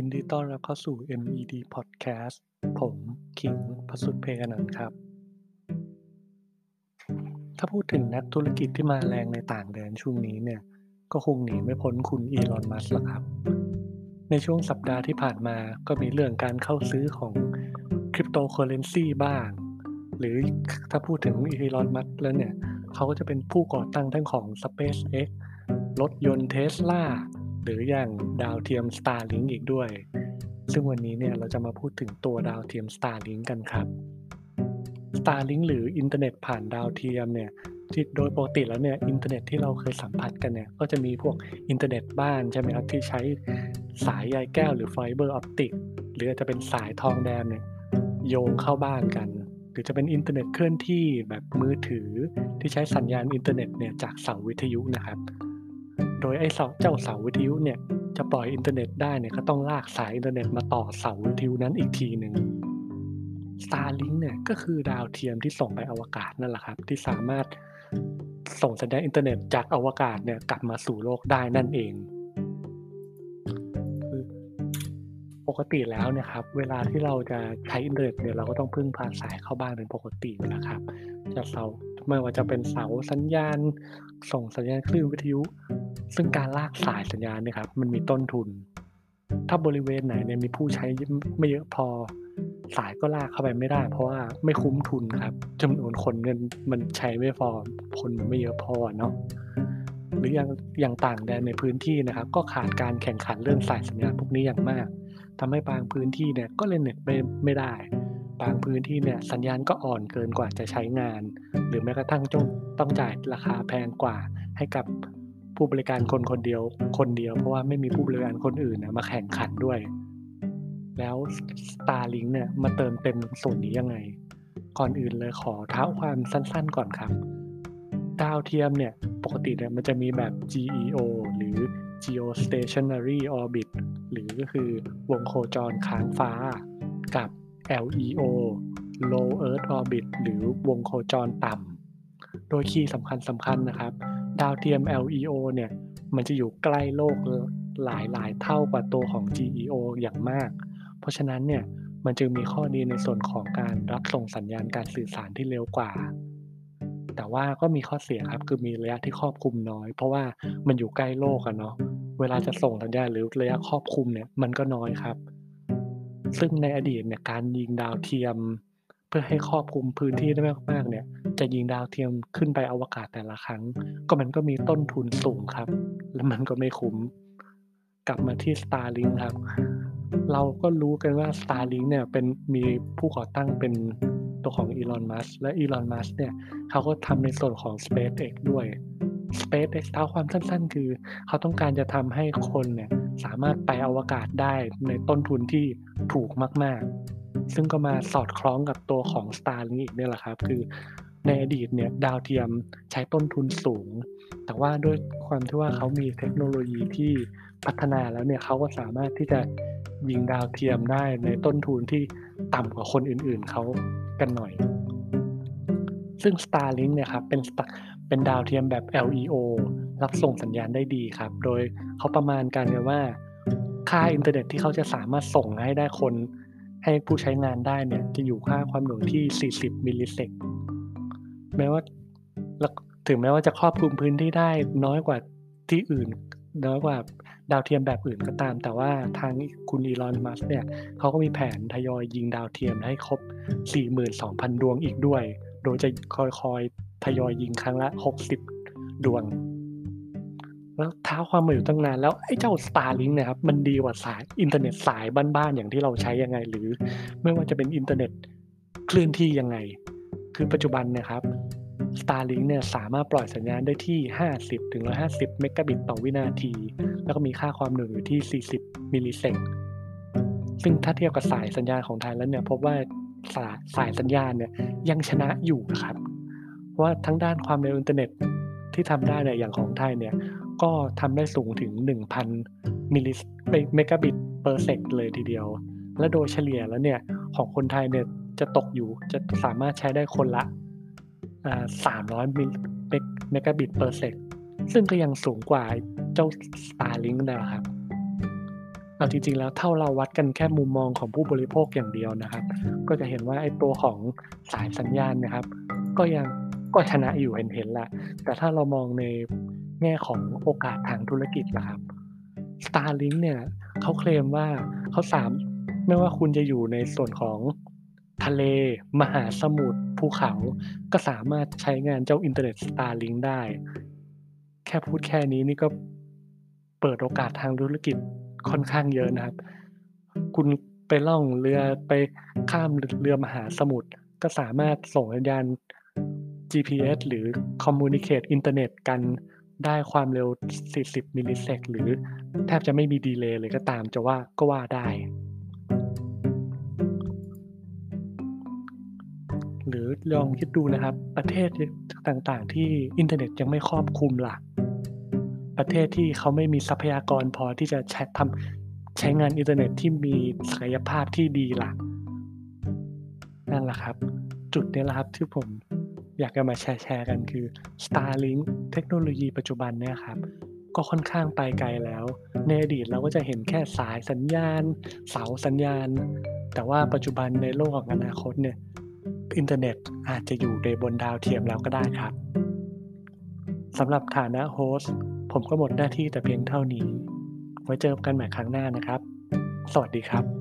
ยินดีต้อนรับเข้าสู่ MED Podcast ผมขิงพสุทธเพอนันต์ครับ ถ้าพูดถึงนักธุรกิจที่มาแรงในต่างแดนช่วงนี้เนี่ย ก็คงหนีไม่พ้นคุณอีลอนมัสก์ละครับ ในช่วงสัปดาห์ที่ผ่านมาก็มีเรื่องการเข้าซื้อของคริปโตเคอร์เรนซีบ้าง หรือถ้าพูดถึงอีลอนมัสก์แล้วเนี่ย เขาก็จะเป็นผู้ก่อตั้งทั้งของ SpaceX รถยนต์เทสลา หรืออย่างดาวเทียม Starlink อีกด้วย ซึ่งวันนี้เนี่ยเราจะมาพูดถึงตัวดาวเทียม Starlink กันครับ Starlink หรืออินเทอร์เน็ตผ่านดาวเทียมเนี่ยที่โดยปกติแล้วเนี่ยอินเทอร์เน็ตที่เราเคยสัมผัสกันเนี่ยก็จะมีพวกอินเทอร์เน็ตบ้านใช่ไหมครับที่ใช้สายใยแก้วหรือ fiber optic หรืออาจจะเป็นสายทองแดงเนี่ยโยงเข้าบ้านกัน หรือจะเป็นอินเทอร์เน็ตเคลื่อนที่แบบมือถือที่ใช้สัญญาณอินเทอร์เน็ตเนี่ยจากเสาวิทยุนะครับ โดยไอ้เสาเจ้าเสาวิทยุเนี่ยจะปล่อยอินเทอร์เน็ตได้เนี่ยก็ต้องลากสายอินเทอร์เน็ตมาต่อเสาวิทยุนั้นอีกทีหนึ่ง Starlink เนี่ยก็คือดาวเทียมที่ส่งไปอวกาศนั่นแหละครับ ที่สามารถส่งสัญญาณอินเทอร์เน็ตจากอวกาศเนี่ยกลับมาสู่โลกได้นั่นเองปกติแล้วเนี่ยครับเวลาที่เราจะใช้อินเทอร์เน็ตเนี่ยเราก็ต้องพึ่งพาสายเข้าบ้านเป็นปกตินะครับจะเสาไม่ว่าจะเป็นเสาสัญญาณ ส่งสัญญาณคลื่นวิทยุ ซึ่งการลากสายสัญญาณเนี่ยครับมันมีต้นทุน ถ้าบริเวณไหนเนี่ยมีผู้ใช้ไม่เยอะพอ สายก็ลากเข้าไปไม่ได้ เพราะว่าไม่คุ้มทุนครับจำนวนคนเงินมันใช้ไม่พอคนมันไม่เยอะพอเนาะหรืออย่างอย่างต่างแดนในพื้นที่นะครับ ก็ขาดการแข่งขันเรื่องสายสัญญาณพวกนี้อย่างมากทำให้บางพื้นที่เนี่ยก็เล่นเน็ตไม่ไม่ได้ บางพื้นที่เนี่ยสัญญาณก็อ่อนเกินกว่าจะใช้งาน หรือแม้กระทั่งจงต้องจ่ายราคาแพงกว่าให้กับ ผู้บริการคนคนเดียว คนเดียว เพราะว่าไม่มีผู้บริการคนอื่นนะมาแข่งขันด้วย แล้ว Starlink เนี่ยมาเติมเต็มส่วนนี้ยังไง ก่อนอื่นเลยขอเท้าความสั้นๆก่อนครับ ดาวเทียมเนี่ยปกติเนี่ยมันจะมีแบบ GEO หรือ Geostationary Orbit หรือก็คือวงโคจรค้างฟ้ากับ LEO Low Earth Orbit หรือวงโคจรต่ำ โดยคีย์สำคัญสำคัญนะครับ ดาวเทียม LEO เนี่ย มันจะอยู่ใกล้โลกหลายหลายเท่ากว่าตัวของ GEO อย่างมาก เพราะฉะนั้นเนี่ย มันจึงมีข้อดีในส่วนของการรับส่งสัญญาณการสื่อสารที่เร็วกว่า แต่ว่าก็มีข้อเสียครับ คือมีระยะที่ครอบคลุมน้อย เพราะว่ามันอยู่ใกล้โลกอะเนาะ เวลาจะส่งสัญญาณหรือระยะครอบคลุมเนี่ยมันก็น้อยครับ ซึ่งในอดีตเนี่ยการยิงดาวเทียม เพื่อให้ครอบคลุมพื้นที่ได้มากๆเนี่ย จะยิงดาวเทียมขึ้นไปอวกาศแต่ละครั้ง ก็มันก็มีต้นทุนสูงครับ และมันก็ไม่คุ้ม กลับมาที่ Starlink ครับ เราก็รู้กันว่า Starlink เนี่ยเป็นมีผู้ก่อตั้งเป็นตัวของอีลอนมัสและอีลอนมัสเนี่ยเขาก็ทำในส่วนของ SpaceX ด้วย SpaceX เท้าความสั้นๆ คือ เขาต้องการจะทำให้คนเนี่ยสามารถไปอวกาศได้ในต้นทุนที่ถูกมาก ๆ ซึ่งก็มาสอดคล้องกับตัวของ Starlink อีกเนี่ยแหละครับ คือ ในอดีตเนี่ยดาวเทียมใช้ต้นทุนสูง แต่ว่าด้วยความที่ว่าเขามีเทคโนโลยีที่พัฒนาแล้วเนี่ยเขาก็สามารถที่จะยิงดาวเทียมได้ในต้นทุนที่ต่ำกว่าคนอื่นๆเขากันหน่อย ซึ่ง Starlink เนี่ยครับเป็นเป็นดาวเทียมแบบ LEO รับส่งสัญญาณได้ดีครับ โดยเขาประมาณกันว่า ค่าอินเทอร์เน็ตที่เขาจะสามารถส่งให้ได้คน ให้ผู้ใช้งานได้เนี่ยจะอยู่ค่าความหน่วงที่ 40 millisec แม้ว่าถึงแม้ว่าจะครอบคลุมพื้นที่ได้น้อยกว่าที่อื่น น้อยกว่าดาวเทียมแบบอื่นก็ตาม แต่ว่าทางคุณอีลอนมัสก์เนี่ยเขาก็มีแผนทยอยยิงดาวเทียมให้ครบ 42,000 ดวงอีกด้วย โดยจะค่อยๆทยอยยิงครั้งละ 60 ดวง แล้วเท้าความมาอยู่ตั้งนาน แล้วไอ้เจ้า Starlink เนี่ยครับ มันดีกว่าสายอินเทอร์เน็ตสายบ้านๆอย่างที่เราใช้ยังไง หรือ ไม่ว่าจะเป็นอินเทอร์เน็ตเคลื่อนที่ยังไง คือปัจจุบันเนี่ยครับ Starlink เนี่ยสามารถปล่อยสัญญาณได้ที่ 50ถึง150 เมกะบิตต่อวินาที แล้วก็มีค่าความหน่วงอยู่ที่ 40 millisec ซึ่งถ้าเทียบกับสายสัญญาณของไทยแล้วเนี่ยพบว่าสายสายสัญญาณเนี่ยยังชนะอยู่นะครับว่าทั้งด้านความเร็วอินเทอร์เน็ตที่ทำได้เนี่ยอย่างของไทยเนี่ยก็ทำได้สูงถึง 1,000 มิลลิเมกะบิตper sec เลยทีเดียว และโดยเฉลี่ยแล้วเนี่ยของคนไทยเนี่ย จะตกอยู่จะสามารถใช้ได้คนละ300มิลเมกะบิต per sec ซึ่งก็ยังสูงกว่าเจ้า Starlink นะครับเอาจริงๆแล้วถ้าเราวัดกันแค่มุมมองของผู้บริโภคอย่างเดียวนะครับ ก็จะเห็นว่าไอ้ตัวของสายสัญญาณนะครับ ก็ยังก็ชนะอยู่เห็นๆแหละแต่ถ้าเรามองในแง่ของโอกาสทางธุรกิจล่ะครับ Starlink เนี่ยเขาเคลมว่าเขาสามไม่ว่าคุณจะอยู่ในส่วนของ ทะเล มหาสมุทรภูเขา ก็สามารถใช้งานเจ้าอินเทอร์เน็ต Starlink ได้ แค่พูดแค่นี้นี่ก็เปิดโอกาสทางธุรกิจค่อนข้างเยอะนะครับ คุณไปล่องเรือไปข้ามเรือมหาสมุทรก็สามารถส่งสัญญาณ GPS หรือ communicate อินเทอร์เน็ตกันได้ความเร็ว 40 millisec หรือแทบจะไม่มี delay เลยก็ตามจะว่าก็ว่าได้ หรือลองคิดดูนะครับ ประเทศต่างๆ ที่อินเทอร์เน็ตยังไม่ครอบคลุมล่ะประเทศที่เขาไม่มีทรัพยากรพอที่จะใช้ทำใช้งานอินเทอร์เน็ตที่มีศักยภาพที่ดีล่ะนั่นแหละครับ จุดนี้แหละครับที่ผมอยากจะมาแชร์ๆกันคือ Starlink เทคโนโลยีปัจจุบันเนี่ยครับก็ค่อนข้างไปไกลแล้ว ในอดีตเราก็จะเห็นแค่สายสัญญาณ เสาสัญญาณ แต่ว่าปัจจุบันในโลกของอนาคตเนี่ย อินเทอร์เน็ตอาจจะอยู่ในบนดาวเทียมแล้วก็ได้ครับสำหรับฐานะ host ผมก็หมดหน้าที่แต่เพียงเท่านี้ ไว้เจอกันใหม่ครั้งหน้านะครับ สวัสดีครับ